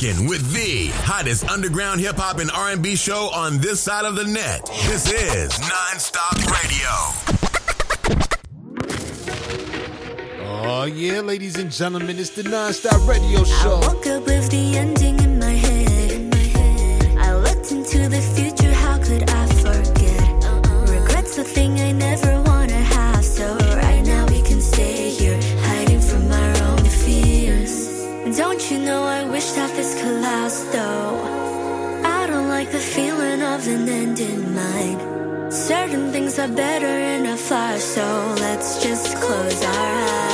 rocking with the hottest underground hip hop and R&B show on this side of the net. This is Nonstop Radio. oh yeah, ladies and gentlemen, it's the Nonstop Radio Show. I woke up with the ending. You know I wish that this could last though. I don't like the feeling of an end in mind. Certain things are better in a flash So let's just close our eyes.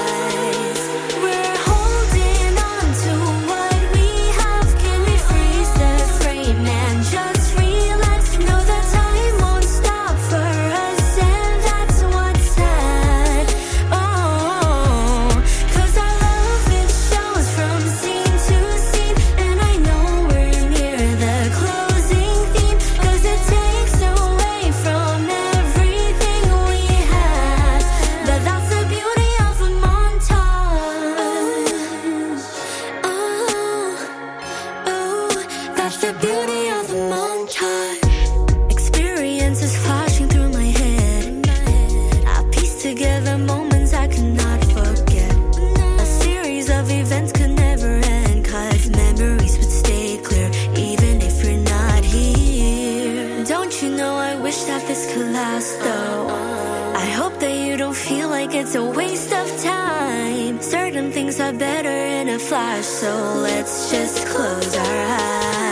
so let's just close our eyes.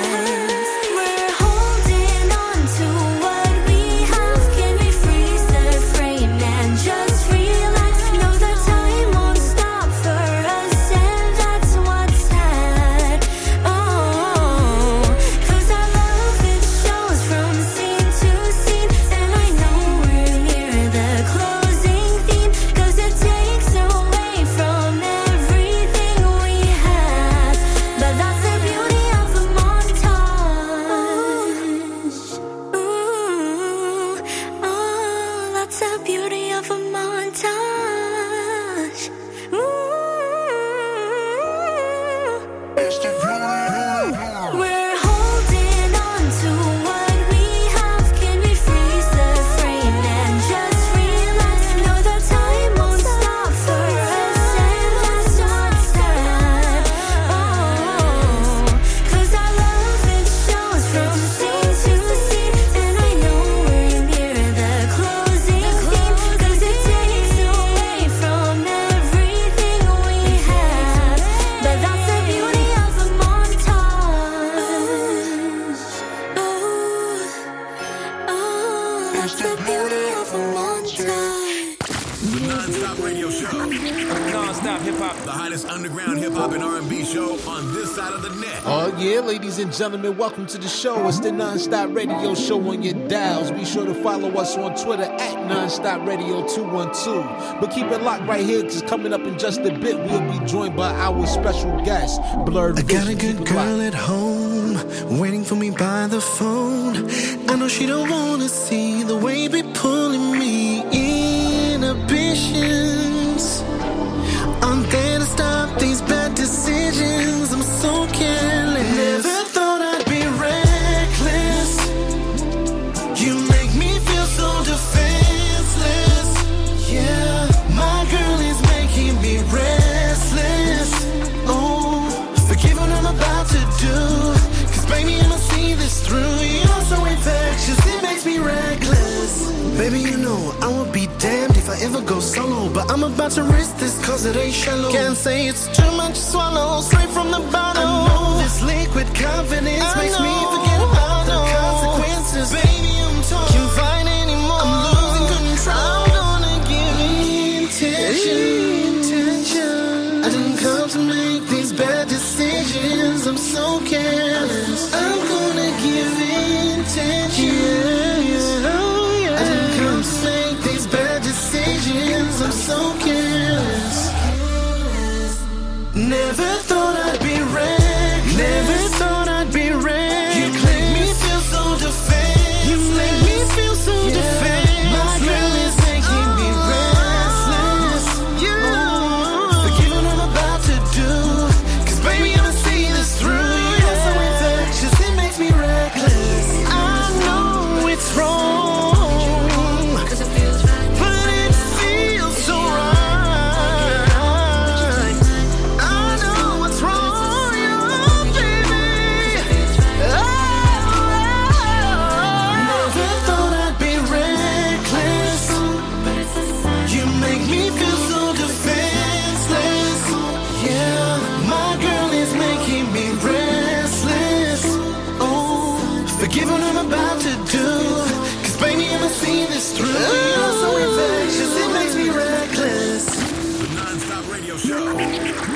the show. It's the Nonstop Radio Show on your dials. Be sure to follow us on Twitter at Nonstop Radio 212. But keep it locked right here, because coming up in just a bit, we'll be joined by our special guest, Blurred I got a good girl at home, waiting for me by the phone. I know she don't want to see the way be pulling me in a bitch. go solo, but I'm about to risk this cause it ain't shallow. Can't say it's too much swallow, straight from the bottle. this liquid confidence I makes know. me forget about the consequences. Baby, I'm torn. Can't fight anymore. I'm losing control. I'm gonna give intention. intention. I didn't come to make these bad decisions. I'm so careless. never The non-stop radio show.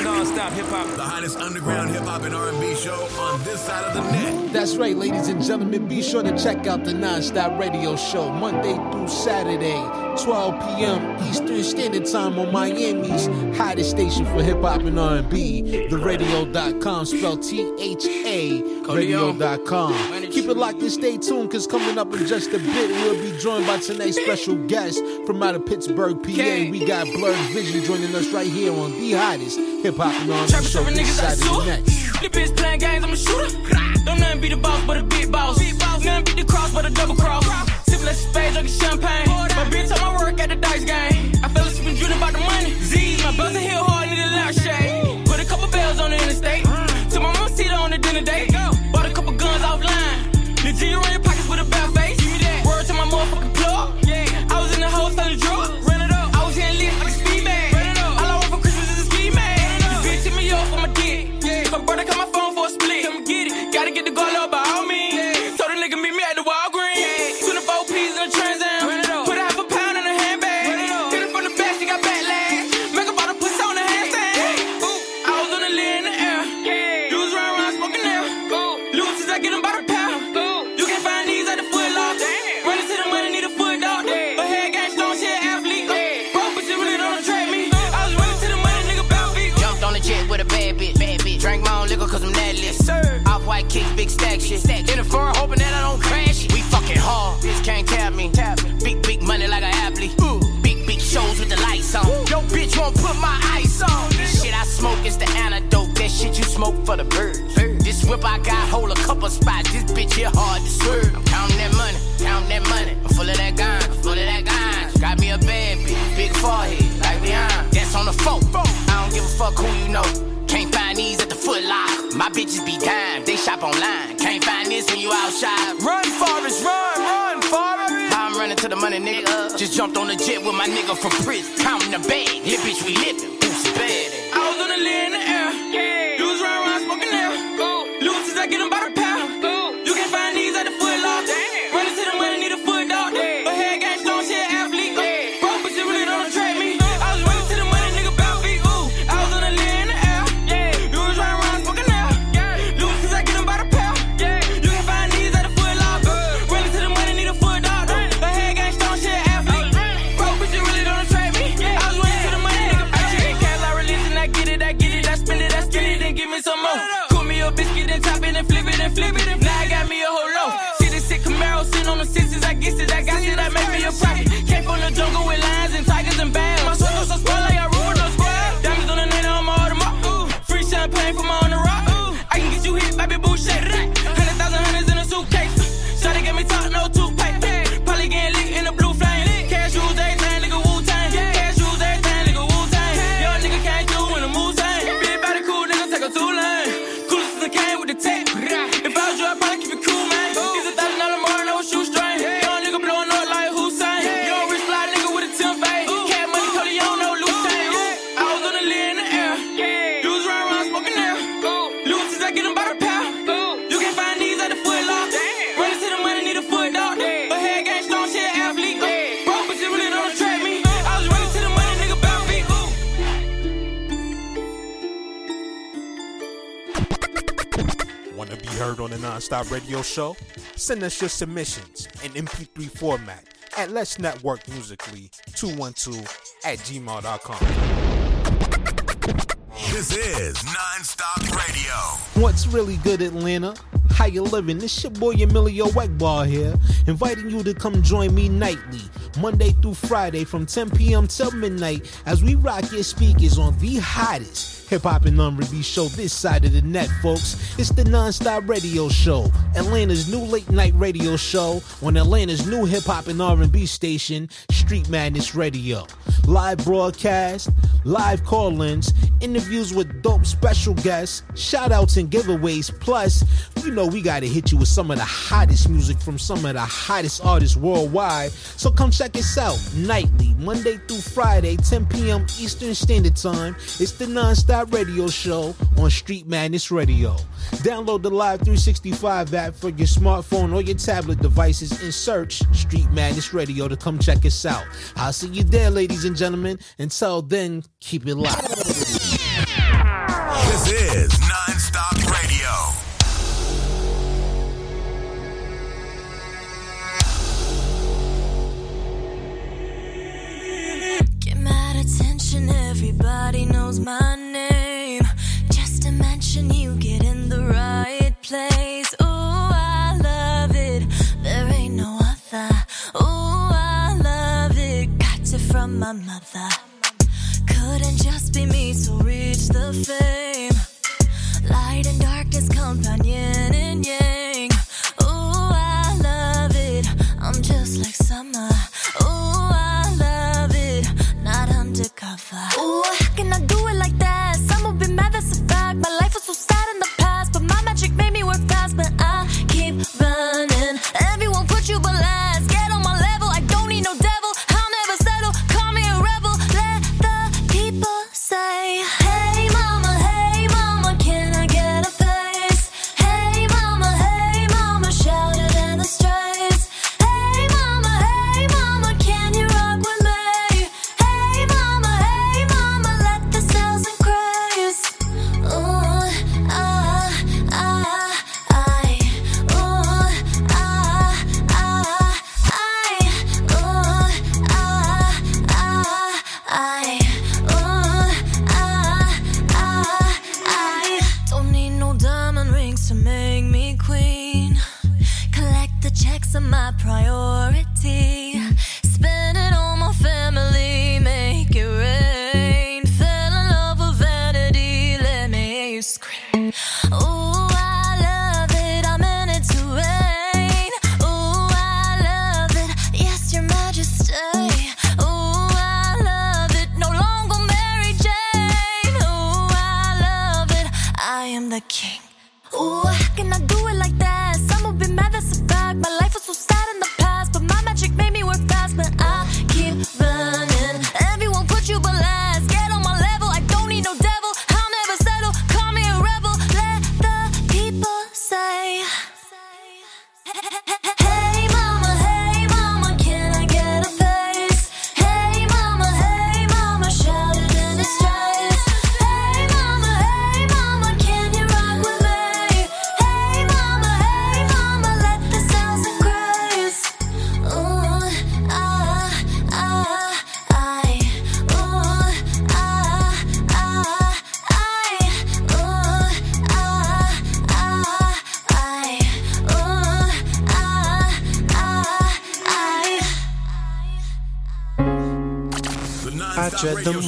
Non-stop hip hop. The hottest underground hip hop and R&B show on this side of the net. That's right, ladies and gentlemen. Be sure to check out the Nonstop Radio Show Monday through Saturday, 12 p.m. Eastern Standard Time on Miami's hottest station for hip hop and R&B, ThaRadio.com, spelled T-H-A, Radio.com. Keep it locked and stay tuned, cause coming up in just a bit, we'll be joined by tonight's special guest from out of Pittsburgh, PA. We got Blurred Vizion joining us right here on the hottest hip hop and R&B show this niggas, I the The bitch playing games, I'm a shooter. Don't nothing be the boss, but a big boss. Nothing beat the cross, but a double cross. Sipping that spade, drinking champagne. My bitch on my work at the dice game. I fell asleep and dreaming about the money. Z's, my buzzer heel hard, need a loud shade. Put a couple bells on the interstate. Took my mama seat on the dinner date. Bought a couple guns offline. The G around smoke for the birds. This whip I got hold a couple spots. This bitch here hard to serve. I'm counting that money, counting that money. I'm full of that gun, full of that gun. Got me a bad bitch, big forehead, like Rihanna. That's on the phone. I don't give a fuck who you know. Can't find these at the foot locker. My bitches be dime, they shop online. Can't find this when you outside. Run, Forrest, run, run, Forrest. I'm running to the money, nigga. Just jumped on the jet with my nigga from prison. Counting the bag. Lit bitch, we living. Who's bad? On the Nonstop Radio Show? Send us your submissions in MP3 format at Let's Network Musically 212 at gmail.com. This is non-stop radio. What's really good, Atlanta? How you living? This your boy Emilio Egbar here, inviting you to come join me nightly, Monday through Friday from 10 p.m. till midnight as we rock your speakers on the hottest hip hop and R&B show this side of the net, folks. It's the Nonstop Radio Show, Atlanta's new late night radio show on Atlanta's new hip hop and R&B station, Street Madness Radio. Live broadcast, live call-ins, interviews with dope special guests, shout outs and giveaways. Plus, you know we gotta hit you with some of the hottest music from some of the hottest artists worldwide. So come check check us out nightly, Monday through Friday, 10 p.m. Eastern Standard Time. It's the Nonstop Radio Show on Street Madness Radio. Download the Live365 app for your smartphone or your tablet devices and search Street Madness Radio to come check us out. I'll see you there, ladies and gentlemen. Until then, keep it locked. Knows my name. Just to mention you get in the right place. Ooh, I love it. There ain't no other. Ooh, I love it. Got it from my mother. Couldn't just be me to reach the fame. Light and darkness, compound yin and yang. Ooh, I love it. I'm just like summer. Ooh, how can I do it like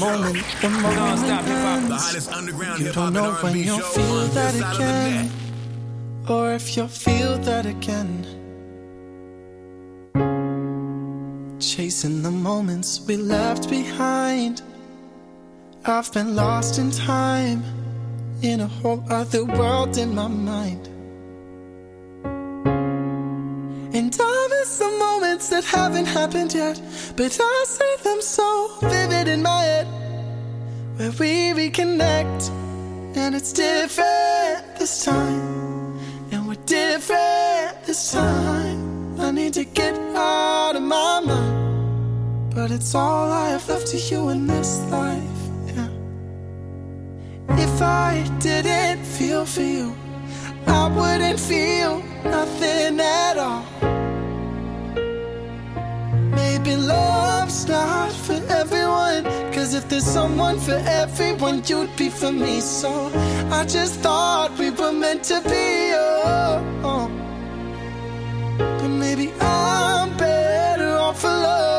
Nonstop dread the Radio moment, Show. the moment Nonstop hip-hop. The ends. hottest underground You don't know when R&B you'll show feel that this side of the again. or if you'll feel that again. Chasing the moments we left behind. I've been lost in time, in a whole other world in my mind. And I miss the moments that haven't happened yet, but I see them so vivid in my head. Where we reconnect, and it's different this time. And we're different this time. I need to get out of my mind. But it's all I have left to you in this life. Yeah. If I didn't feel for you, I wouldn't feel nothing at all. Maybe love's not for everyone. Cause if there's someone for everyone, you'd be for me. So I just thought we were meant to be. Oh, oh. But maybe I'm better off alone.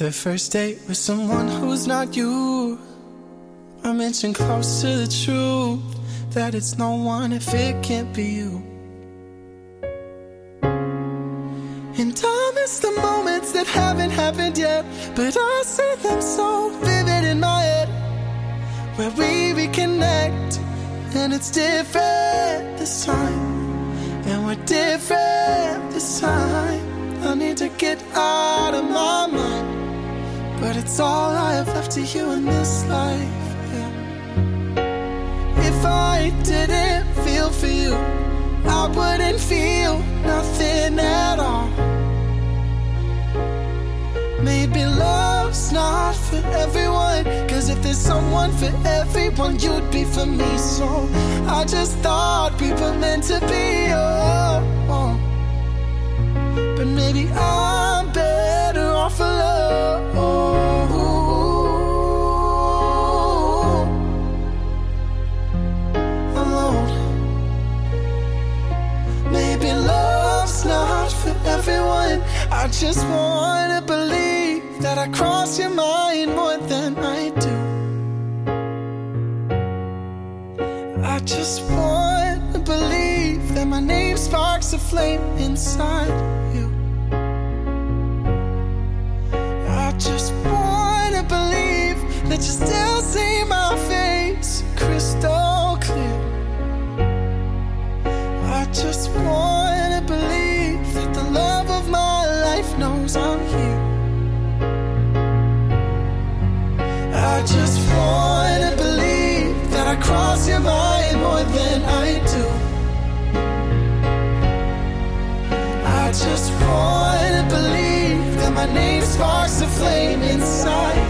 Another first date with someone who's not you. I mentioned close to the truth that it's no one if it can't be you. And I miss the moments that haven't happened yet, but I see them so vivid in my head. Where we reconnect, and it's different this time, and we're different this time. I need to get out of my mind, but it's all I have left to you in this life. yeah. If I didn't feel for you, I wouldn't feel nothing at all. Maybe love's not for everyone. Cause if there's someone for everyone, you'd be for me. So I just thought we were meant to be. Oh, oh. But maybe I'm better Alone. Maybe love's not for everyone. I just wanna believe that I cross your mind more than I do. I just wanna believe that my name sparks a flame inside that you still see my face crystal clear. I just wanna believe that the love of my life knows I'm here. I just wanna believe that I cross your mind more than I do. I just wanna believe that my name sparks a flame inside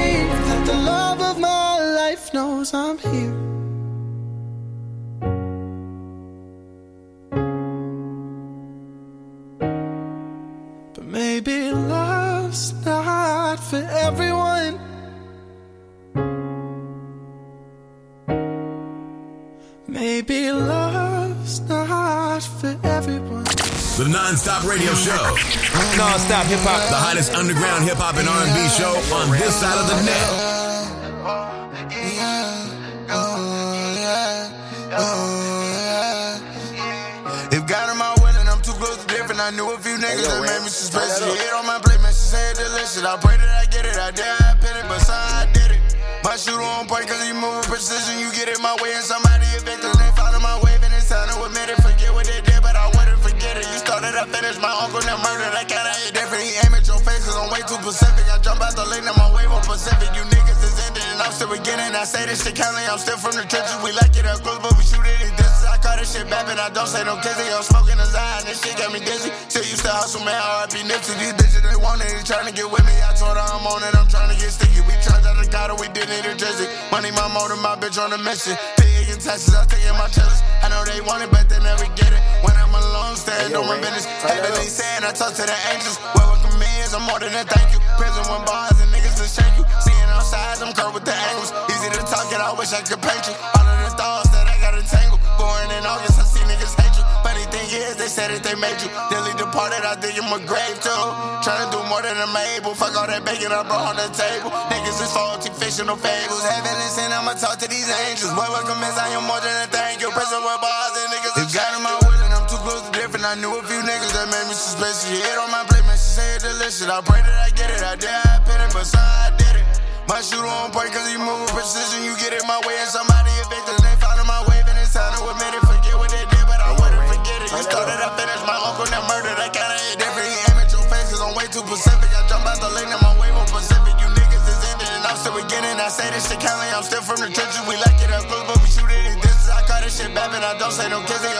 everyone. The non-stop radio show. Non-stop hip hop. The hottest underground hip hop and R&B show on this side of the net. If God in my will and I'm too close to different, I knew a few niggas that made me suspicious. Hit on my plate, man, she said delicious. I pray that I get it, I dare I pin it, but son, I did it. My shooter on point, cause he move with precision. You get in my way and somebody evicted. They follow I finished. My uncle that murdered, I kinda hit different. He aim at your face, cause I'm way too Pacific. I jump out the lane, now my wave on Pacific. You niggas is ending, and I'm still beginning. I say this shit counting, I'm still from the trenches. We like it up close, but we shoot it in distance. I call this shit bapping, I don't say no kissing. I'm smoking a Zion, this shit got me dizzy. Still used to hustle, man. RIP Nipsey. These bitches, they want it, they trying to get with me. I told her I'm on it, I'm trying to get sticky. We charged out the car, we did it in Jersey. Money, my motor, my bitch on a mission. Taxes, I stay in my chillers. I know they want it, but they never get it. When I'm alone, stand on my business. Heavily saying, I talk to the angels. Well, welcome me is I'm more than a thank you. Prison when bars and niggas to shake you. Seeing outside, I'm curved with the angles. Easy to talk it, I wish I could paint you. All of the thoughts Born in August, I see niggas hate you. Funny thing is, they said that they made you. Dilly departed, I dig in my grave too. Tryna do more than I'm able. Fuck all that bacon I brought on the table. Niggas is faulty, fictional fables. Heaven and sin, I'ma talk to these angels. Boy, welcome as I am more than a thank you. Prison with bars and niggas. If God in my will and I'm too close to different, I knew a few niggas that made me suspicious. She hit on my plate, man, she said delicious. I pray that I get it, I dare I pin it, but son, I did it. My shooter on point, cause he move with precision. You get in my way and somebody evicted. They it's time to admit it. Forget what they did, but I wouldn't forget it. You started, I finished. My uncle that murdered, I kinda hit different. He aim at your face, cause I'm way too Pacific. I jump out the lane and my wave on Pacific. You niggas is ending and I'm still beginning. I say this shit counting, I'm still from the trenches. We like it up close, but we shoot it in distance. I call this shit bapping, I don't say no kissing.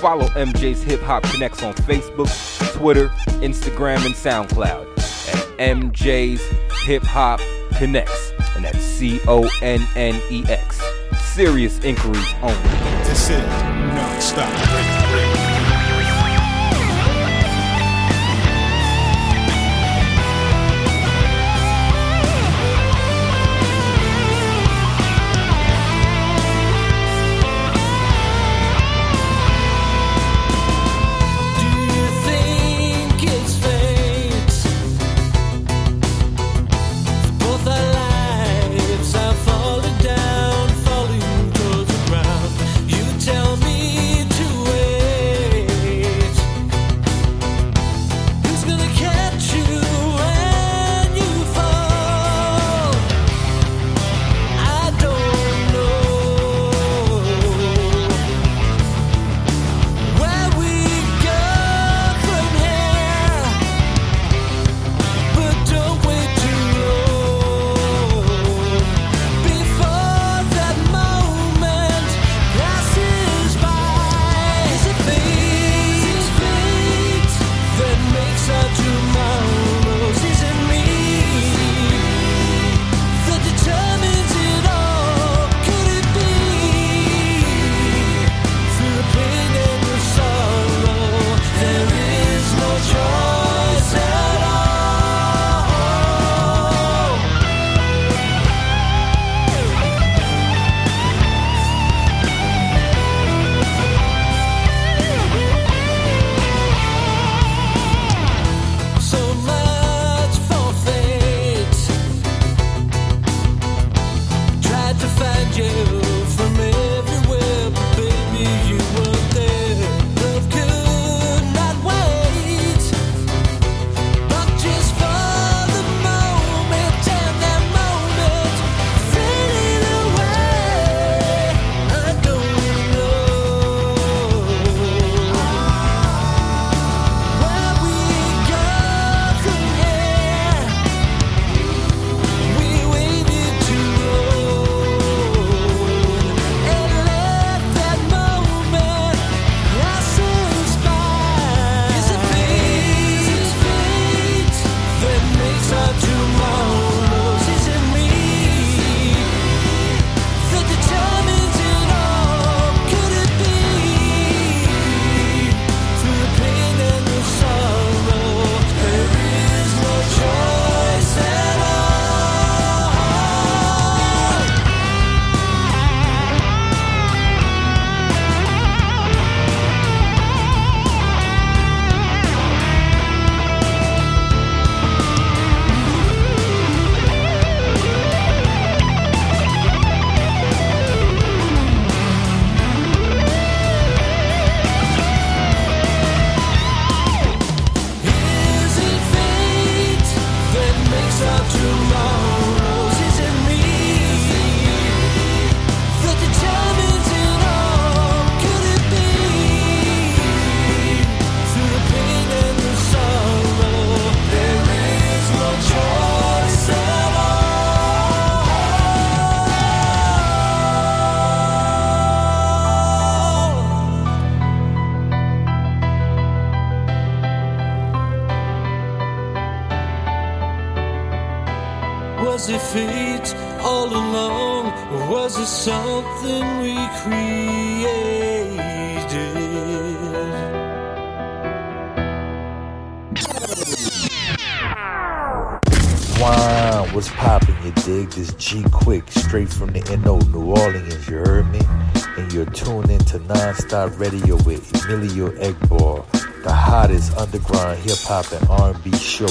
Follow MJ's Hip Hop Connex on Facebook, Twitter, Instagram, and SoundCloud at MJ's Hip Hop Connex, and that's C O N N E X. Serious inquiries only. This is non-stop. Dig? This G Quick, straight from the NO, New Orleans, you heard me? And you're tuned into Non-Stop Radio with Emilio Egbar, the hottest underground hip-hop and R&B show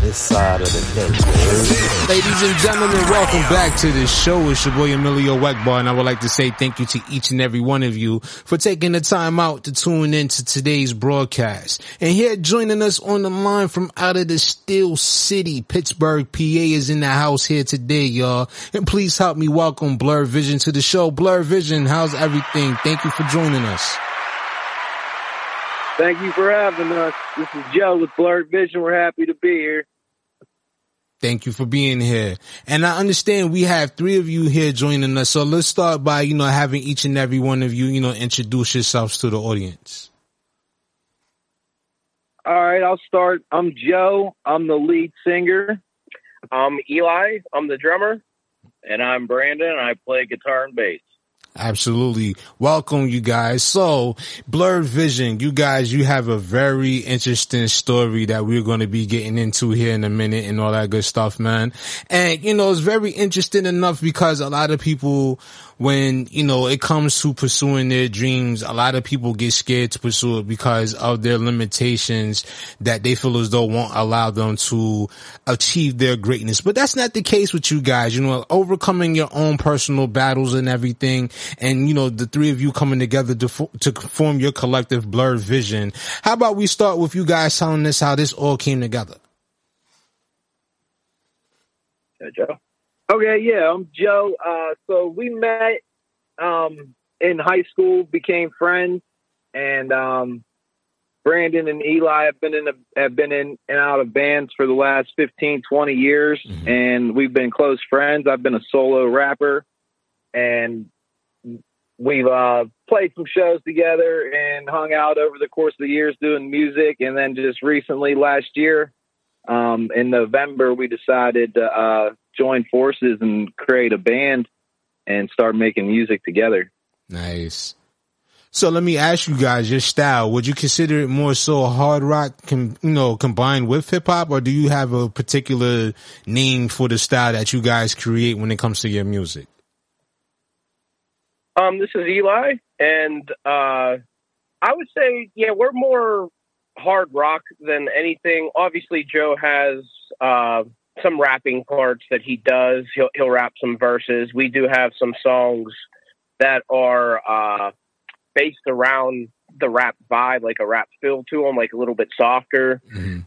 this side of the. Ladies and gentlemen, welcome back to the show. It's your boy Emilio Egbar, and I would like to say thank you to each and every one of you for taking the time out to tune in to today's broadcast. And here joining us on the line from out of the Steel City, Pittsburgh, PA is in the house here today, y'all. And please help me welcome Blur Vizion to the show. Blur Vizion, how's everything? Thank you for joining us. Thank you for having us. This is Joe with Blurred Vizion. We're happy to be here. Thank you for being here. And I understand we have three of you here joining us. So let's start by, you know, having each and every one of you, you know, introduce yourselves to the audience. All right, I'll start. I'm Joe. I'm the lead singer. I'm Eli. I'm the drummer. And I'm Brandon. I play guitar and bass. Absolutely. Welcome you guys. So Blurred Vizion, you guys, you have a very interesting story that we're going to be getting into here in a minute and all that good stuff, man. And you know, it's very interesting enough because a lot of people when, you know, it comes to pursuing their dreams, a lot of people get scared to pursue it because of their limitations that they feel as though won't allow them to achieve their greatness. But that's not the case with you guys, you know, overcoming your own personal battles and everything. And, you know, the three of you coming together to, fo- to form your collective Blurred Vizion. How about we start with you guys telling us how this all came together? Yeah, Joe. Okay, yeah, I'm Joe. Uh, so we met um, in high school, became friends, and um, Brandon and Eli have been in a, have been in and out of bands for the last 15, 20 years, and we've been close friends. I've been a solo rapper, and we've uh, played some shows together and hung out over the course of the years doing music. And then just recently, last year, um, in November, we decided to uh, join forces and create a band and start making music together. Nice. So let me ask you guys your style. Would you consider it more so hard rock, com- you know, combined with hip hop, or do you have a particular name for the style that you guys create when it comes to your music? Um, this is Eli, and uh, I would say, yeah, we're more hard rock than anything. Obviously, Joe has uh, some rapping parts that he does. He'll he'll rap some verses. We do have some songs that are uh, based around the rap vibe, like a rap feel to them, like a little bit softer.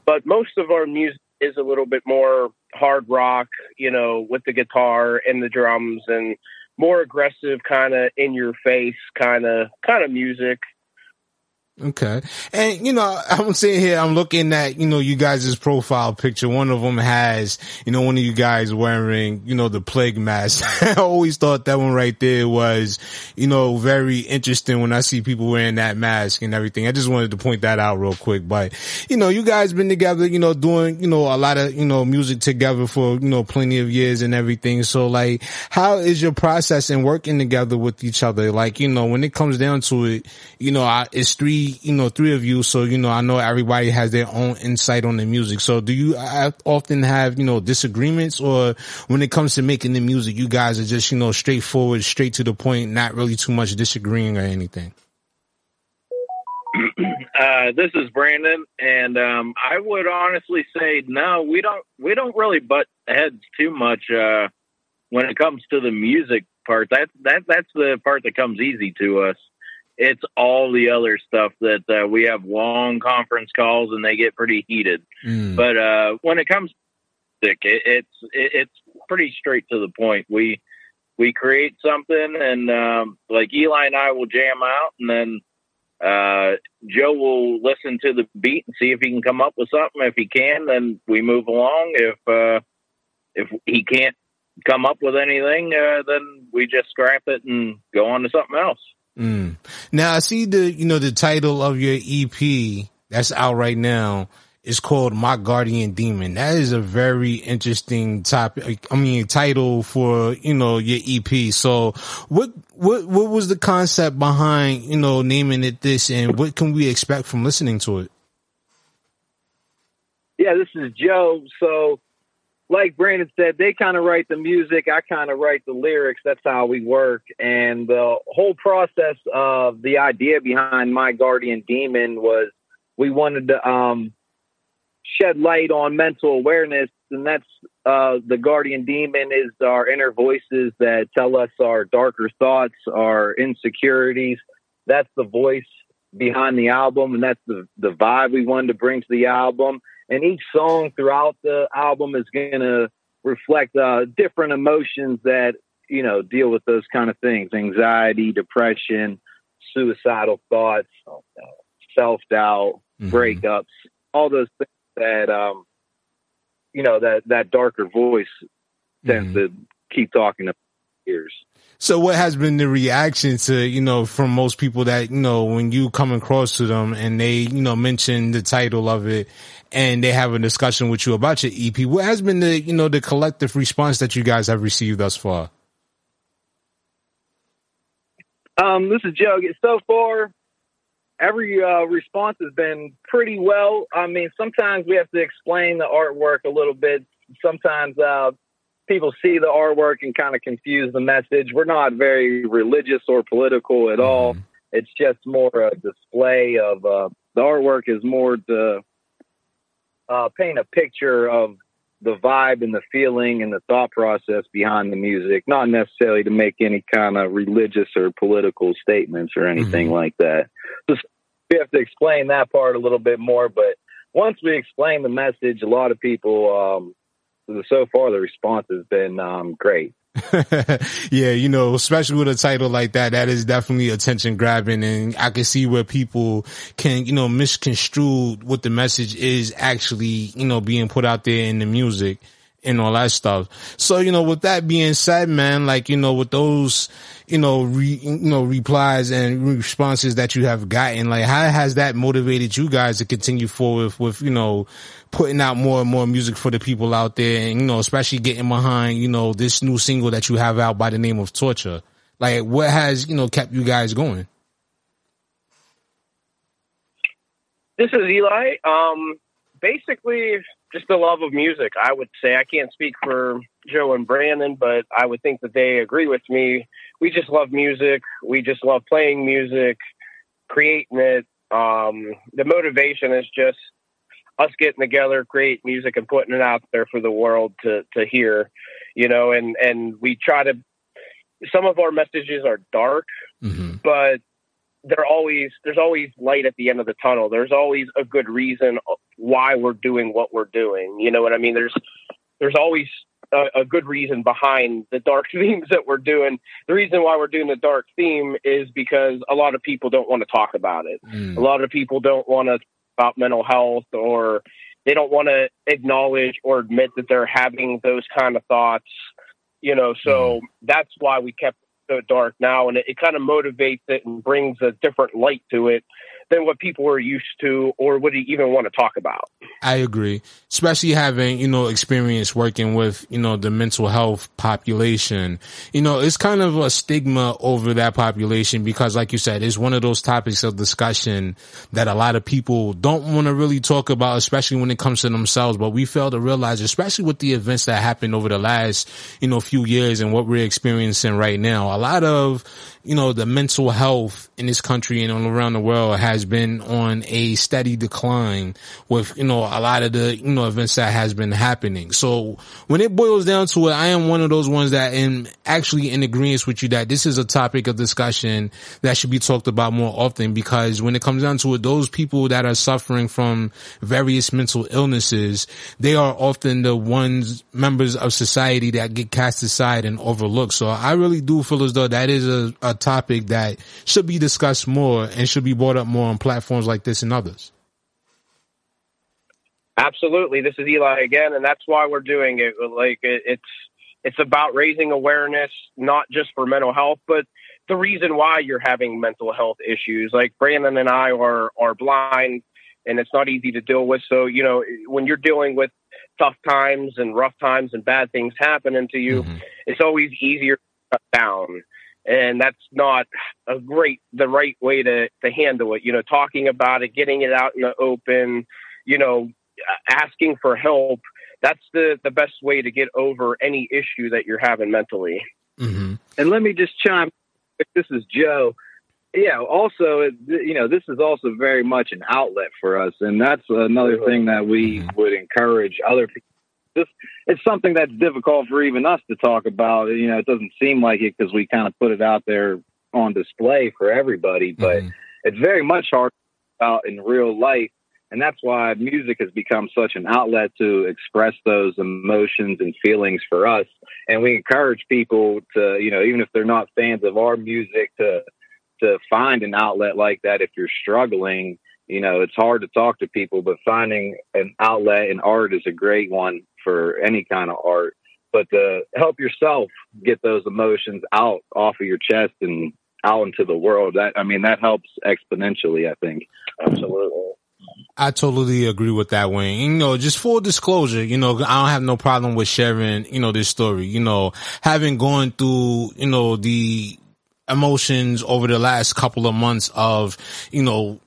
But most of our music is a little bit more hard rock, you know, with the guitar and the drums and more aggressive kind of in your face kind of kind of music. Okay. And, you know, I'm sitting here, I'm looking at, you know, you guys' profile picture. One of them has, you know, one of you guys wearing, you know, the plague mask. I always thought that one right there was, you know, very interesting when I see people wearing that mask and everything. I just wanted to point that out real quick. But, you know, you guys been together, you know, doing, you know, a lot of, you know, music together for, you know, plenty of years and everything. So like, how is your process in working together with each other? Like, you know, when it comes down to it, you know, I, it's three, you know, three of you. So, you know, I know everybody has their own insight on the music. So do you uh, often have, you know, disagreements or when it comes to making the music, you guys are just, you know, straightforward, straight to the point, not really too much disagreeing or anything? uh, this is Brandon, and um, I would honestly say no. We don't we don't really butt heads too much uh, when it comes to the music part. That that that's the part that comes easy to us. It's all the other stuff that uh, we have long conference calls and they get pretty heated. But uh, when it comes to it, it's it, it's pretty straight to the point. We we create something, and um, like Eli and I will jam out, and then uh, Joe will listen to the beat and see if he can come up with something. If he can, then we move along. If uh, if he can't come up with anything, uh, then we just scrap it and go on to something else. Mm. Now I see the, you know, the title of your EP that's out right now is called My Guardian Demon. That is a very interesting topic. I mean, title for, you know, your EP. So what, what, what was the concept behind, you know, naming it this and what can we expect from listening to it? Yeah, this is Joe. So, like Brandon said, they kind of write the music. I kind of write the lyrics. That's how we work. And the whole process of the idea behind My Guardian Demon was we wanted to um, shed light on mental awareness, and that's uh, the guardian demon is our inner voices that tell us our darker thoughts, our insecurities. That's the voice behind the album, and that's the the vibe we wanted to bring to the album. And each song throughout the album is going to reflect uh, different emotions that you know deal with those kind of things: anxiety, depression, suicidal thoughts, self doubt, Mm-hmm. breakups, all those things that um, you know that that darker voice tends Mm-hmm. to keep talking to ears. So what has been the reaction to, you know, from most people that, you know, when you come across to them and they, you know, mention the title of it and they have a discussion with you about your EP, what has been the, you know, the collective response that you guys have received thus far? Um, this is Joe. So far, every uh, response has been pretty well. I mean, sometimes we have to explain the artwork a little bit. Sometimes uh, people see the artwork and kind of confuse the message. We're not very religious or political at all. It's just more a display of uh, the artwork is more to uh, paint a picture of the vibe and the feeling and the thought process behind the music, not necessarily to make any kind of religious or political statements or anything like that. Just we have to explain that part a little bit more, but once we explain the message, a lot of people, um, so far the response has been um, great. yeah, you know, especially with a title like that, that is definitely attention grabbing. And I can see where people can, you know, misconstrue what the message is actually, you know, being put out there in the music and all that stuff. So, you know, with that being said, man, like, you know, with those, you know, re, you know, replies and responses that you have gotten, like, how has that motivated you guys to continue forward with, you know, putting out more and more music for the people out there and, you know, especially getting behind, you know, this new single that you have out by the name of Torture? Like, what has, you know, kept you guys going? This is Eli. Um, basically, just the love of music. I would say I can't speak for Joe and Brandon, but I would think that they agree with me. We just love music. We just love playing music, creating it. Um, the motivation is just us getting together, create music, and putting it out there for the world to to hear. You know, and and we try to. Some of our messages are dark, but there always there's always light at the end of the tunnel. There's always a good reason why we're doing what we're doing. You know what I mean? There's there's always a, a good reason behind the dark themes that we're doing. The reason why we're doing the dark theme is because a lot of people don't want to talk about it. Mm. A lot of people don't want to about mental health or they don't want to acknowledge or admit that they're having those kind of thoughts. You know, so mm. that's why we kept so dark now, and it, it kind of motivates it and brings a different light to it than what people are used to or would even want to talk about. I agree, especially having, you know, experience working with, you know, the mental health population. You know, it's kind of a stigma over that population because like you said, it's one of those topics of discussion that a lot of people don't want to really talk about, especially when it comes to themselves. But we fail to realize, especially with the events that happened over the last, you know, few years and what we're experiencing right now, a lot of, you know, the mental health in this country and all around the world has been on a steady decline with, you know, a lot of the, you know, events that has been happening. So when it boils down to it, I am one of those ones that am actually in agreement with you that this is a topic of discussion that should be talked about more often because when it comes down to it, those people that are suffering from various mental illnesses, they are often the ones members of society that get cast aside and overlooked. So I really do feel as though that is a, a topic that should be discussed more and should be brought up more on platforms like this and others. Absolutely, this is Eli again, and that's why we're doing it. Like it, it's it's about raising awareness, not just for mental health, but the reason why you're having mental health issues. Like Brandon and I are are blind, and it's not easy to deal with. So you know, when you're dealing with tough times and rough times and bad things happening to you, mm-hmm. it's always easier to shut down. And that's not a great, the right way to, to handle it. You know, talking about it, getting it out in the open, you know, asking for help. That's the, the best way to get over any issue that you're having mentally. Mm-hmm. And let me just chime. This is Joe. yeah, also, you know, this is also very much an outlet for us, and that's another thing that we mm-hmm. would encourage other people. This it's something that's difficult for even us to talk about. You know, it doesn't seem like it because we kind of put it out there on display for everybody, but mm-hmm. it's very much hard out in real life, and that's why music has become such an outlet to express those emotions and feelings for us. And we encourage people to, you know, even if they're not fans of our music, to to find an outlet like that if you're struggling. You know, it's hard to talk to people, but finding an outlet in art is a great one for any kind of art. But to help yourself get those emotions out off of your chest and out into the world, that I mean, that helps exponentially. I think. Absolutely. I totally agree with that, Wayne. You know, just full disclosure, you know, I don't have no problem with sharing, you know, this story. You know, having gone through, you know, the emotions over the last couple of months of, you know,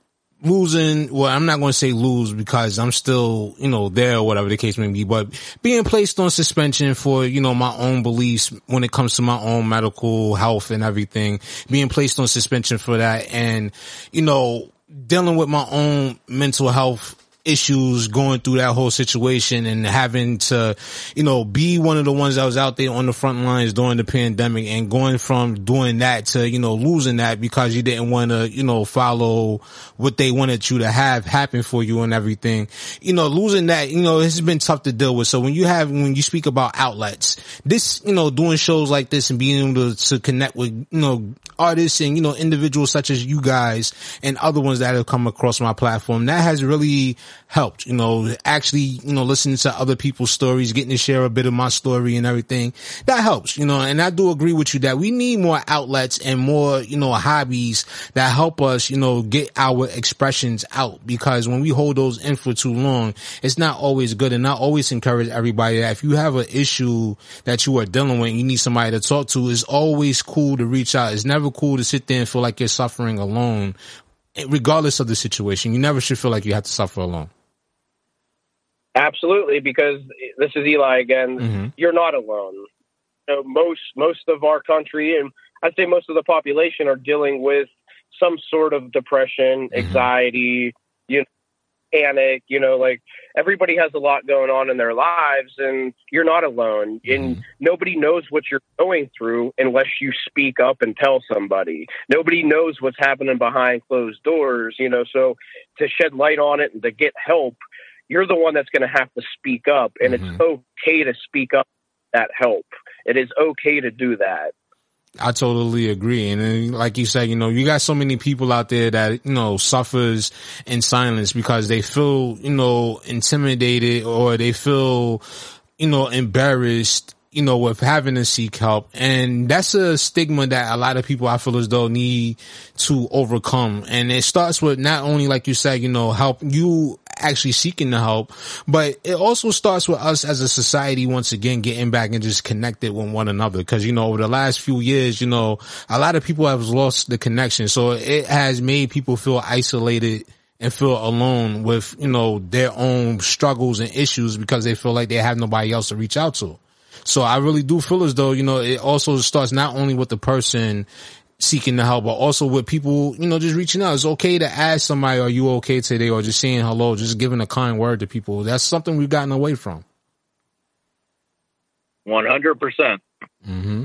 losing, well, I'm not going to say lose because I'm still, you know, there or whatever the case may be, but being placed on suspension for, you know, my own beliefs when it comes to my own medical health and everything, being placed on suspension for that and, you know, dealing with my own mental health issues going through that whole situation and having to, you know, be one of the ones that was out there on the front lines during the pandemic and going from doing that to, you know, losing that because you didn't want to, you know, follow what they wanted you to have happen for you and everything. You know, losing that, you know, it's been tough to deal with. So when you have, when you speak about outlets, this, you know, doing shows like this and being able to, to connect with, you know, artists and, you know, individuals such as you guys and other ones that have come across my platform, that has really helped, you know, actually, you know, listening to other people's stories, getting to share a bit of my story and everything. That helps, you know, and I do agree with you that we need more outlets and more, you know, hobbies that help us, you know, get our expressions out because when we hold those in for too long, it's not always good. And I always encourage everybody that if you have an issue that you are dealing with, you need somebody to talk to, it's always cool to reach out. It's never cool to sit there and feel like you're suffering alone regardless of the situation. You never should feel like you have to suffer alone. Absolutely, because this is Eli again. Mm-hmm. You're not alone. You know, most most of our country, and I'd say most of the population, are dealing with some sort of depression, anxiety, you know, panic. You know, like everybody has a lot going on in their lives, and you're not alone. And mm-hmm. nobody knows what you're going through unless you speak up and tell somebody. Nobody knows what's happening behind closed doors. You know, so to shed light on it and to get help you're the one that's going to have to speak up and it's mm-hmm. okay to speak up that help it is okay to do that I totally agree. And then, like you said, you know, you got so many people out there that, you know, suffers in silence because they feel, you know, intimidated or they feel, you know, embarrassed, you know, with having to seek help. And that's a stigma that a lot of people I feel as though need to overcome. And it starts with not only, like you said, you know, help you actually seeking the help, but it also starts with us as a society once again getting back and just connected with one another. Cause, you know, over the last few years, you know, a lot of people have lost the connection. So it has made people feel isolated and feel alone with, you know, their own struggles and issues because they feel like they have nobody else to reach out to. So I really do feel as though, you know, it also starts not only with the person seeking the help, but also with people, you know, just reaching out. It's okay to ask somebody, are you okay today? Or just saying hello, just giving a kind word to people. That's something we've gotten away from. One hundred percent. Mm-hmm.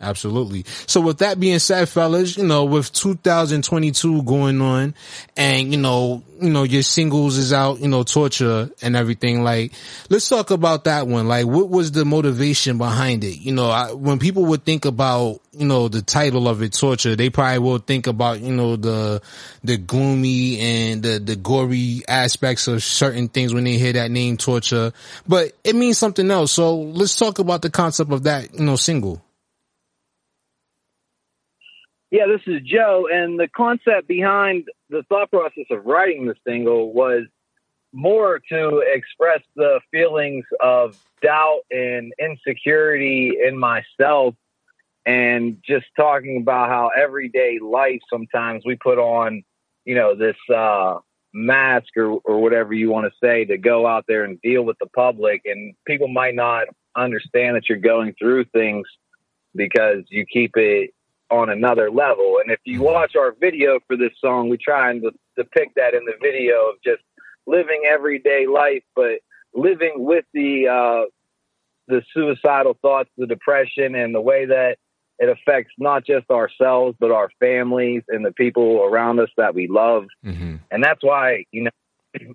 Absolutely. So with that being said, fellas, you know, with 2022 going on and, you know, you know, your singles is out, you know, torture and everything. Like, let's talk about that one. Like, what was the motivation behind it? You know, I, when people would think about, you know, the title of it, torture, they probably will think about, you know, the, the gloomy and the, the gory aspects of certain things when they hear that name torture, but it means something else. So let's talk about the concept of that, you know, single. Yeah, this is Joe, and the concept behind the thought process of writing the single was more to express the feelings of doubt and insecurity in myself, and just talking about how everyday life sometimes we put on, you know, this uh, mask or, or whatever you want to say to go out there and deal with the public, and people might not understand that you're going through things because you keep it on another level. And if you watch our video for this song, we try and depict that in the video of just living everyday life, but living with the uh, the suicidal thoughts, the depression, and the way that it affects not just ourselves but our families and the people around us that we love. Mm-hmm. And that's why you know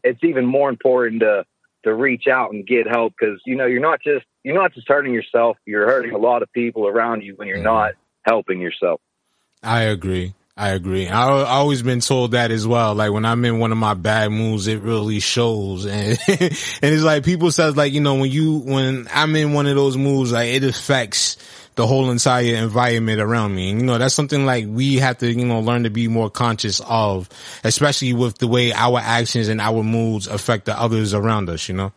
it's even more important to to reach out and get help because you know you're not just you're not just hurting yourself, you're hurting a lot of people around you when you're not helping yourself. I agree. I agree. I, I always been told that as well. Like when I'm in one of my bad moods, it really shows. And, and it's like people says like, you know, when you, when I'm in one of those moods, like it affects the whole entire environment around me. And, you know, that's something like we have to, you know, learn to be more conscious of, especially with the way our actions and our moods affect the others around us, you know?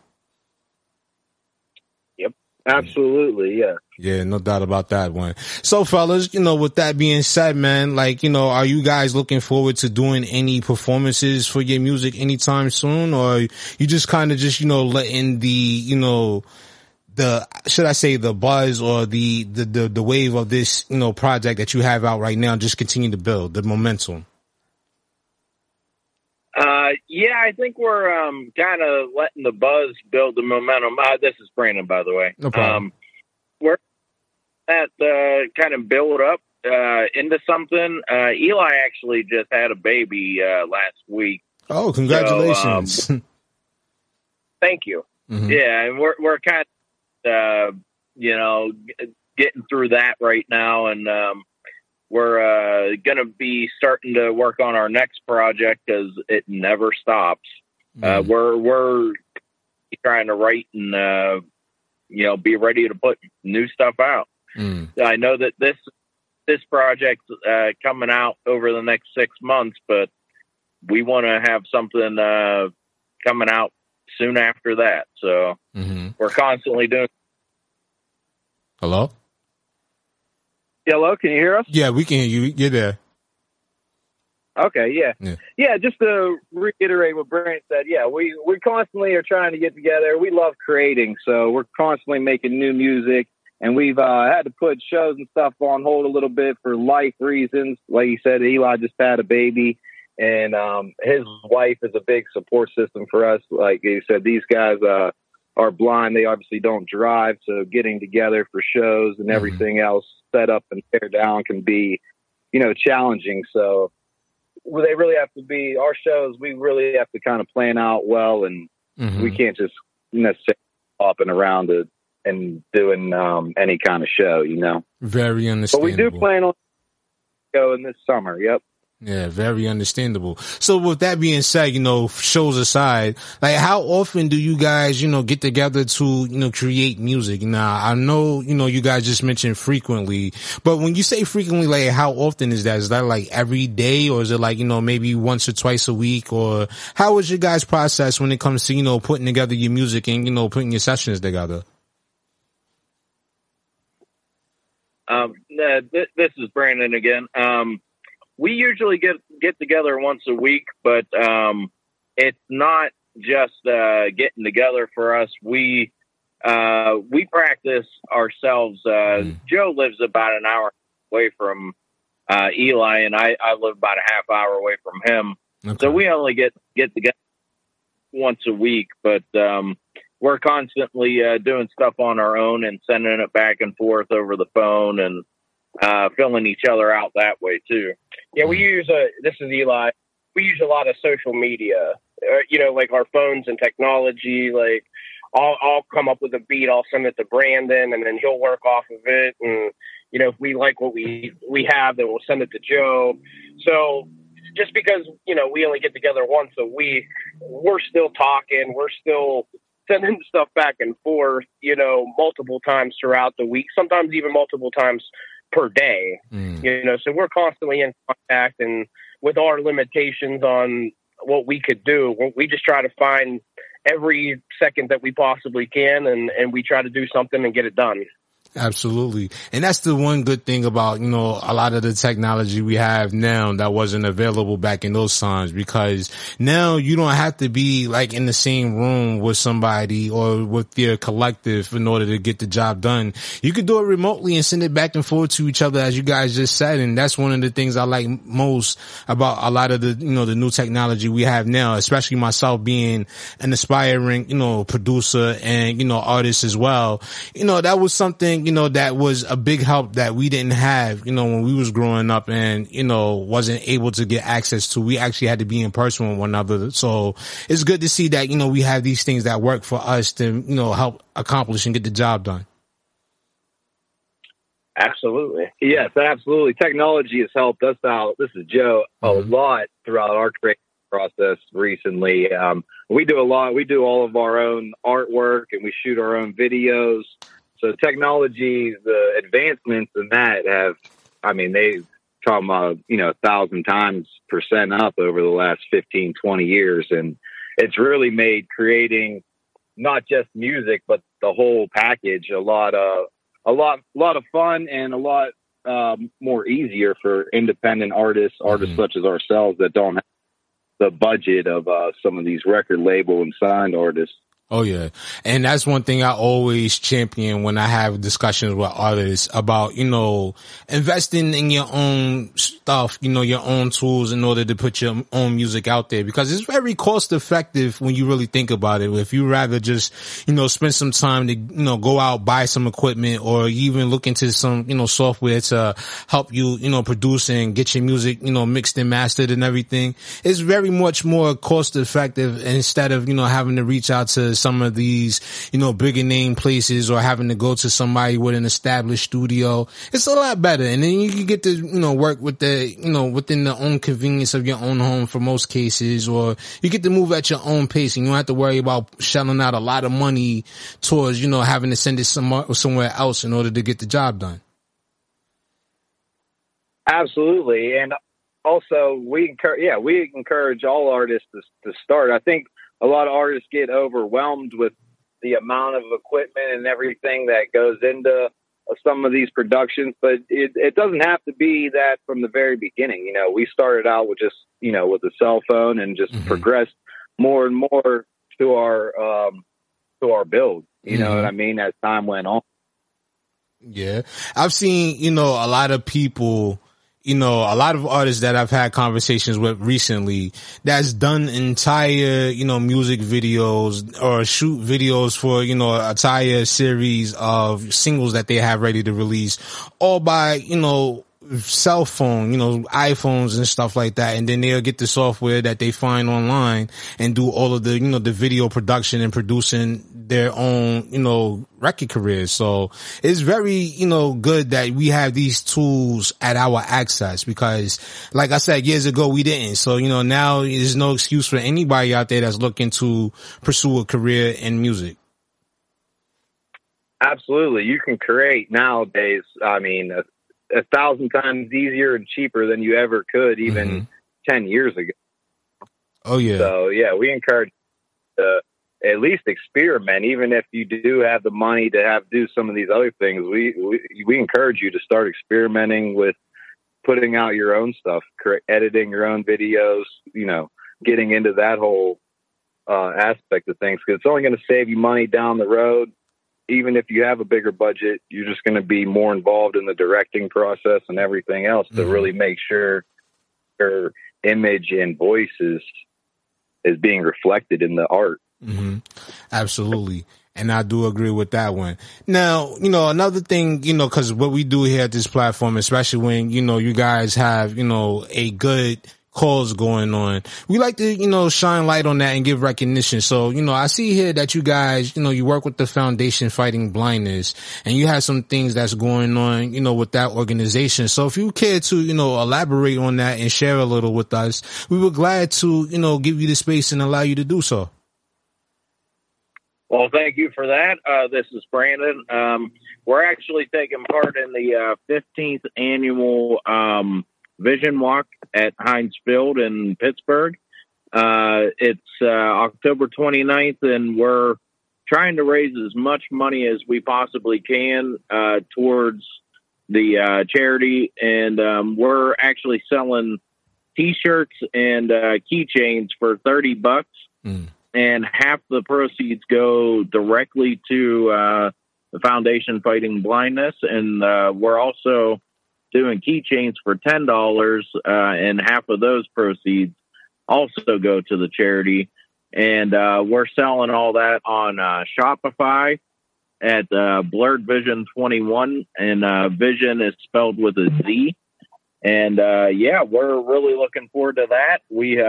Yep. Absolutely, yeah. Yeah, no doubt about that one. So fellas, you know, with that being said, man, like, you know, are you guys looking forward to doing any performances for your music anytime soon? Or you just kind of just, you know, letting the, you know, the, should I say the buzz or the, the, the, the wave of this, you know, project that you have out right now just continue to build the momentum? Uh, yeah, I think we're um, kind of letting the buzz build the momentum. Uh, this is Brandon, by the way. No problem. Um, we're at uh, kind of build up uh, into something. Uh, Eli actually just had a baby uh, last week. Oh, congratulations. um, Thank you. Mhm. Yeah, and we're we're kind of uh, you know getting through that right now, and um, we're uh, going to be starting to work on our next project because it never stops. Uh, we're we're trying to write and uh, you know be ready to put new stuff out. Mm. I know that this this project's uh, coming out over the next six months, but we want to have something uh, coming out soon after that. So Mm-hmm. we're constantly doing. Hello? Hello, can you hear us? Yeah, we can hear you. You're there. Okay, yeah. Yeah. Yeah, just to reiterate what Brent said, yeah, we, we constantly are trying to get together. We love creating, so we're constantly making new music, and we've uh, had to put shows and stuff on hold a little bit for life reasons. Like you said, Eli just had a baby, and um, his wife is a big support system for us. Like you said, these guys uh, are blind. They obviously don't drive, so getting together for shows and everything else set up and tear down can be, you know, challenging. So they really have to be our shows. We really have to kind of plan out well, and Mm-hmm. we can't just necessarily hopping around it and doing um, any kind of show, you know. Very understandable. But we do plan on going this summer. Yep. Yeah, very understandable. So with that being said, you know, shows aside, like how often do you guys, you know, get together to, you know, create music? Now, I know, you know, you guys just mentioned frequently, but when you say frequently, like how often is that? Is that like every day or is it like, you know, maybe once or twice a week or how is your guys process when it comes to, you know, putting together your music and, you know, putting your sessions together? Um, this is Brandon again. Um, we usually get get together once a week, but um, it's not just uh, getting together for us. We uh, we practice ourselves. Uh, Joe lives about an hour away from uh, Eli, and I, I live about a half hour away from him. So we only get get together once a week, but um, we're constantly uh, doing stuff on our own and sending it back and forth over the phone and uh, filling each other out that way too. Yeah, we use a. This is Eli. We use a lot of social media. Uh, you know, like our phones and technology. Like, I'll I'll come up with a beat. I'll send it to Brandon, and then he'll work off of it. And you know, if we like what we we have, then we'll send it to Joe. So just because you know we only get together once a week, we're still talking. We're still sending stuff back and forth. You know, multiple times throughout the week. Sometimes even multiple times per day. Mm. You know, so we're constantly in contact, and with our limitations on what we could do, we just try to find every second that we possibly can, and and we try to do something and get it done. Absolutely. And that's the one good thing about, you know, a lot of the technology we have now that wasn't available back in those times because now you don't have to be like in the same room with somebody or with your collective in order to get the job done. You could do it remotely and send it back and forth to each other as you guys just said. And that's one of the things I like most about a lot of the, you know, the new technology we have now, especially myself being an aspiring, you know, producer and, you know, artist as well. You know, that was something, you know, that was a big help that we didn't have, you know, when we was growing up and, you know, wasn't able to get access to. We actually had to be in person with one another. So it's good to see that, you know, we have these things that work for us to, you know, help accomplish and get the job done. Absolutely. Yes, absolutely. Technology has helped us out. This is Joe a lot throughout our creative process recently. Um, we do a lot. We do all of our own artwork and we shoot our own videos. So technology, the advancements in that have, I mean—they've talking about, you know, a thousand times percent up over the last 15, 20 years. And it's really made creating not just music, but the whole package a lot of, a lot, a lot of fun and a lot um, more easier for independent artists, artists such as ourselves that don't have the budget of uh, some of these record label and signed artists. Oh yeah. And that's one thing I always champion when I have discussions with artists about, you know, investing in your own stuff, you know, your own tools in order to put your own music out there because it's very cost effective when you really think about it. If you rather just, you know, spend some time to, you know, go out, buy some equipment or even look into some, you know, software to help you, you know, produce and get your music, you know, mixed and mastered and everything. It's very much more cost effective instead of, you know, having to reach out to some of these, you know, bigger name places or having to go to somebody with an established studio. It's a lot better. And then you can get to, you know, work with the, you know, within the own convenience of your own home for most cases, or you get to move at your own pace and you don't have to worry about shelling out a lot of money towards, you know, having to send it somewhere, somewhere else in order to get the job done. Absolutely, and also we encourage, yeah, we encourage all artists to, to start. I think a lot of artists get overwhelmed with the amount of equipment and everything that goes into some of these productions, but it, it doesn't have to be that from the very beginning. You know, we started out with just, you know, with a cell phone and just progressed more and more to our, um, to our build. You know Mhm. what I mean? As time went on. Yeah. I've seen, you know, a lot of people, you know, a lot of artists that I've had conversations with recently that's done entire, you know, music videos or shoot videos for, you know, entire series of singles that they have ready to release all by, you know, cell phone, you know, iPhones and stuff like that. And then they'll get the software that they find online and do all of the, you know, the video production and producing their own, you know, record careers. So it's very, you know, good that we have these tools at our access because like I said, years ago we didn't. So, you know, now there's no excuse for anybody out there that's looking to pursue a career in music. Absolutely. You can create nowadays, I mean, a, a thousand times easier and cheaper than you ever could even mm-hmm. 10 years ago. Oh yeah. So, yeah, we encourage to at least experiment, even if you do have the money to have do some of these other things. We, we, we encourage you to start experimenting with putting out your own stuff, editing your own videos, you know, getting into that whole uh, aspect of things because it's only going to save you money down the road. Even if you have a bigger budget, you're just going to be more involved in the directing process and everything else to really make sure your image and voice is is being reflected in the art. Hmm Absolutely. And I do agree with that one. Now, you know, another thing, you know, cause what we do here at this platform, especially when, you know, you guys have, you know, a good cause going on, we like to, you know, shine light on that and give recognition. So, you know, I see here that you guys, you know, you work with the foundation fighting blindness and you have some things that's going on, you know, with that organization. So if you care to, you know, elaborate on that and share a little with us, we were glad to, you know, give you the space and allow you to do so. Well, thank you for that. Uh, this is Brandon. Um, we're actually taking part in the uh, 15th annual um, Vision Walk at Heinz Field in Pittsburgh. Uh, it's uh, October 29th, and we're trying to raise as much money as we possibly can uh, towards the uh, charity, and um, we're actually selling T-shirts and uh, keychains for thirty bucks, and half the proceeds go directly to uh, the Foundation Fighting Blindness, and uh, we're also doing keychains for ten dollars, uh, and half of those proceeds also go to the charity. And uh, we're selling all that on uh, Shopify at uh, Blurred Vizion 21, and uh, Vision is spelled with a Z. And yeah, we're really looking forward to that. We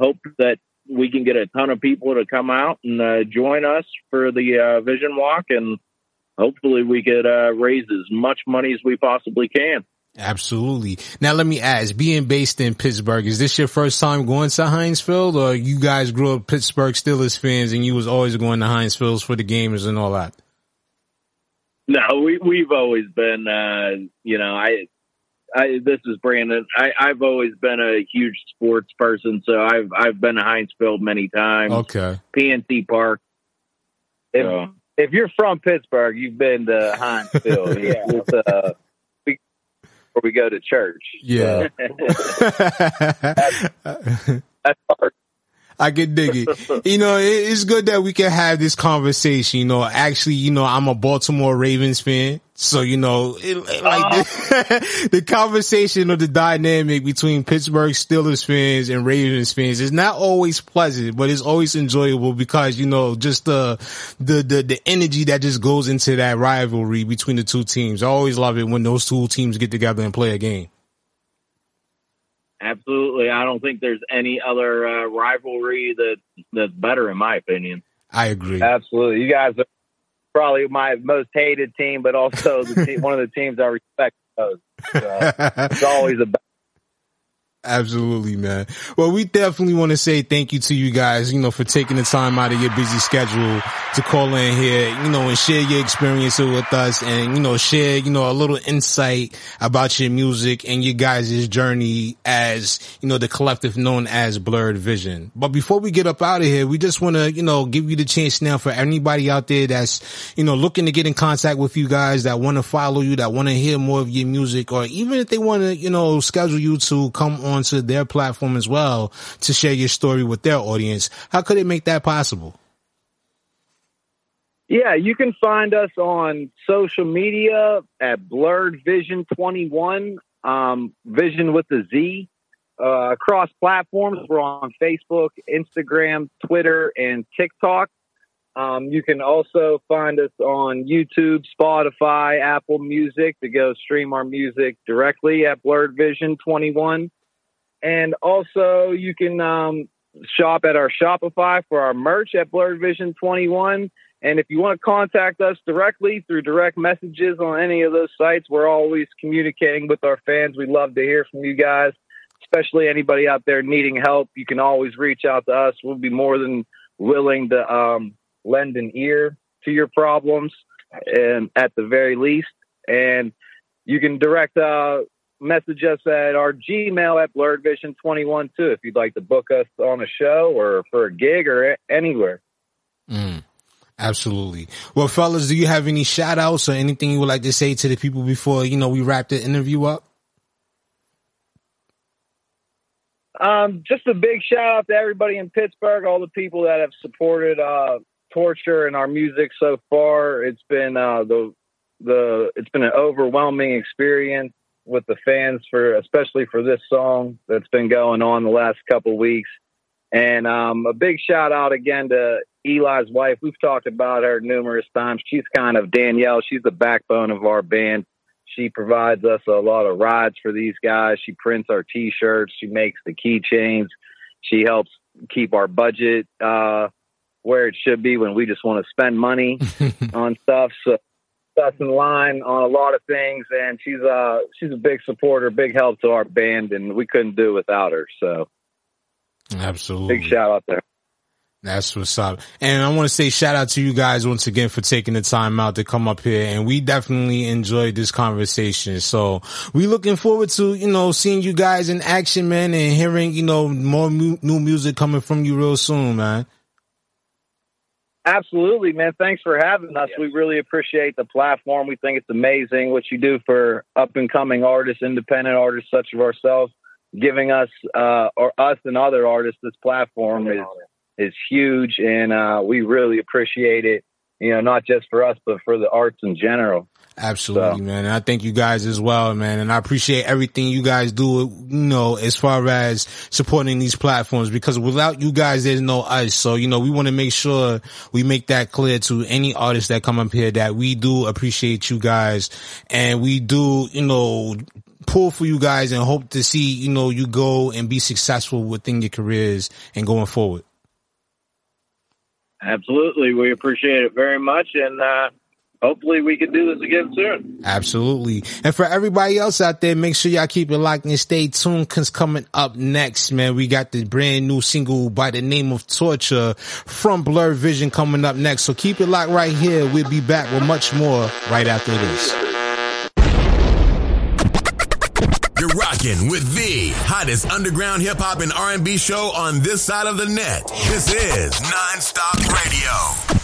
hope that we can get a ton of people to come out and uh, join us for the uh, Vision Walk, and hopefully we could uh, raise as much money as we possibly can. Absolutely. Now let me ask, being based in Pittsburgh, is this your first time going to Heinz Field or you guys grew up Pittsburgh Steelers fans and you was always going to Heinz Fields for the games and all that? No, we we've always been, uh, you know, I, I this is Brandon. I, I've always been a huge sports person, so I've I've been to Heinz Field many times. Okay. PNC Park. If, So- if you're from Pittsburgh, you've been to Heinz Field. Yeah. It's, uh, we, where we go to church. Yeah. That's hard. I can dig it. You know, it's good that we can have this conversation. You know, actually, you know, I'm a Baltimore Ravens fan. So, you know, it, it- like the, the conversation or the dynamic between Pittsburgh Steelers fans and Ravens fans is not always pleasant, but it's always enjoyable because, you know, just the, the, the, the energy that just goes into that rivalry between the two teams. I always love it when those two teams get together and play a game. Absolutely, I don't think there's any other uh, rivalry that that's better, in my opinion. I agree. Absolutely. You guys are probably my most hated team, but also the team, one of the teams I respect most. So it's always a Absolutely, man. Well, we definitely want to say thank you to you guys, you know, for taking the time out of your busy schedule to call in here, you know, and share your experiences with us and, you know, share, you know, a little insight about your music and your guys' journey as, you know, the collective known as Blurred Vizion. But before we get up out of here, we just want to, you know, give you the chance now for anybody out there that's, you know, looking to get in contact with you guys that want to follow you, that want to hear more of your music, or even if they want to, you know, schedule you to come onto their platform as well to share your story with their audience. How could it make that possible? Yeah, you can find us on social media at Blurred Vizion 21, um, Vision with the Z, uh, across platforms. We're on Facebook, Instagram, Twitter, and TikTok. Um, you can also find us on YouTube, Spotify, Apple Music to go stream our music directly at Blurred Vizion 21. And also, you can um, shop at our Shopify for our merch at Blurred Vizion 21. And if you want to contact us directly through direct messages on any of those sites, we're always communicating with our fans. We love to hear from you guys, especially anybody out there needing help. You can always reach out to us. We'll be more than willing to um, lend an ear to your problems, and at the very least. And you can direct uh, message us at our Gmail at Blurred Vizion 21 too, if you'd like to book us on a show or for a gig or a- anywhere. Mm, absolutely. Well, fellas, do you have any shout outs or anything you would like to say to the people before, you know, we wrap the interview up? Um, just a big shout out to everybody in Pittsburgh, all the people that have supported uh, Torture and our music so far. It's been uh, the the it's been an overwhelming experience with the fans for especially for this song that's been going on the last couple weeks. And um, a big shout out again to Eli's wife. We've talked about her numerous times. She's kind of Danielle. She's the backbone of our band. She provides us a lot of rides for these guys. She prints our T-shirts. She makes the keychains. She helps keep our budget uh, where it should be when we just want to spend money on stuff. So us in line on a lot of things, and she's uh she's a big supporter, big help to our band, and we couldn't do it without her. So Absolutely. big shout out there. That's what's up. And I want to say shout out to you guys once again for taking the time out to come up here. And we definitely enjoyed this conversation. So we looking forward to, you know, seeing you guys in action, man, and hearing, you know, more mu- new music coming from you real soon, man. Absolutely, man. Thanks for having us. We really appreciate the platform. We think it's amazing what you do for up and coming artists, independent artists such as ourselves. Giving us uh, or us and other artists this platform is is huge, and uh, we really appreciate it. You know, not just for us, but for the arts in general. Absolutely, man. And I thank you guys as well, man. And I appreciate everything you guys do, you know, as far as supporting these platforms because without you guys, there's no us. So, you know, we want to make sure we make that clear to any artists that come up here that we do appreciate you guys and we do, you know, pull for you guys and hope to see, you know, you go and be successful within your careers and going forward. Absolutely. We appreciate it very much. And, uh, hopefully we can do this again soon. Absolutely. And for everybody else out there, make sure y'all keep it locked and stay tuned cause coming up next, man, we got the brand new single by the name of Torture from Blurred Vizion coming up next. So keep it locked right here. We'll be back with much more right after this. You're rocking with the hottest underground hip hop and R&B show on this side of the net. This is Nonstop Radio.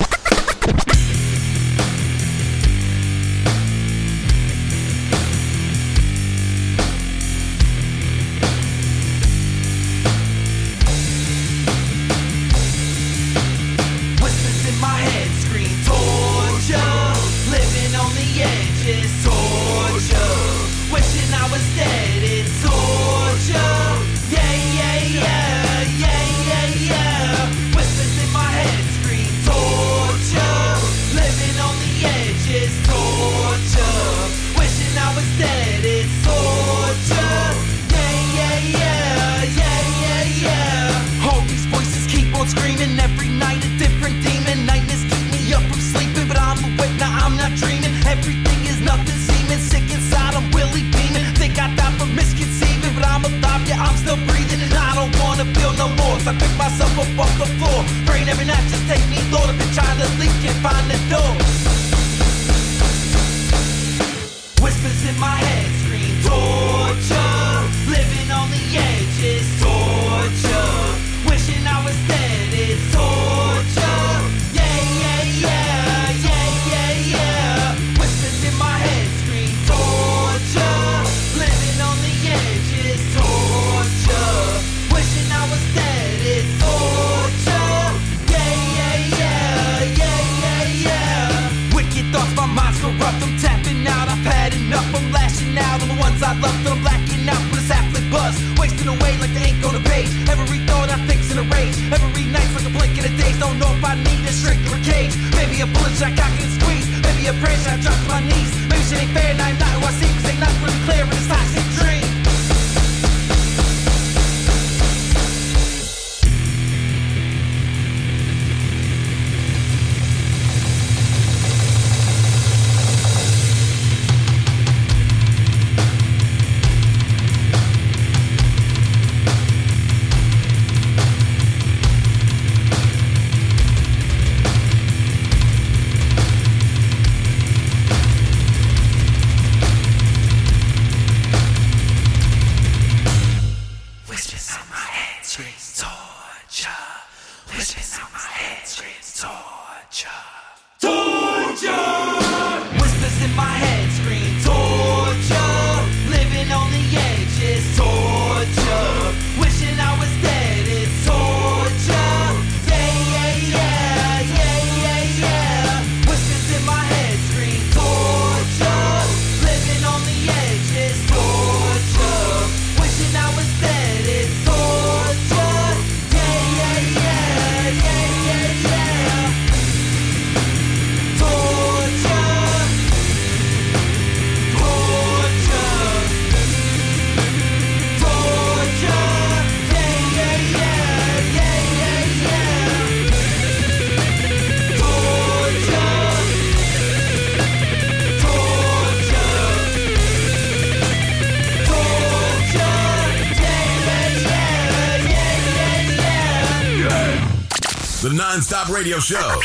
Radio Show.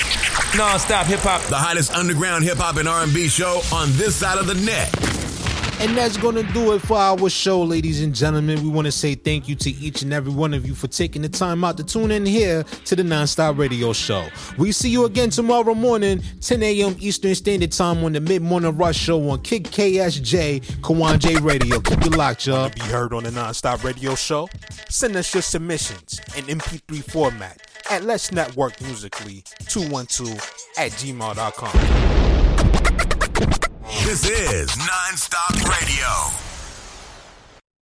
Nonstop hip hop. The hottest underground hip hop and R&B show on this side of the net. And that's going to do it for our show, ladies and gentlemen. We want to say thank you to each and every one of you for taking the time out to tune in here to the Nonstop Radio Show. We see you again tomorrow morning, 10 a.m. Eastern Standard Time on the Mid Morning Rush Show on Kick KSJ, Kawon J Radio. Keep it locked, y'all. be heard on the Nonstop Radio Show? Send us your submissions in MP3 format at Let's Network Musically 212 at gmail.com. This is Nonstop Radio.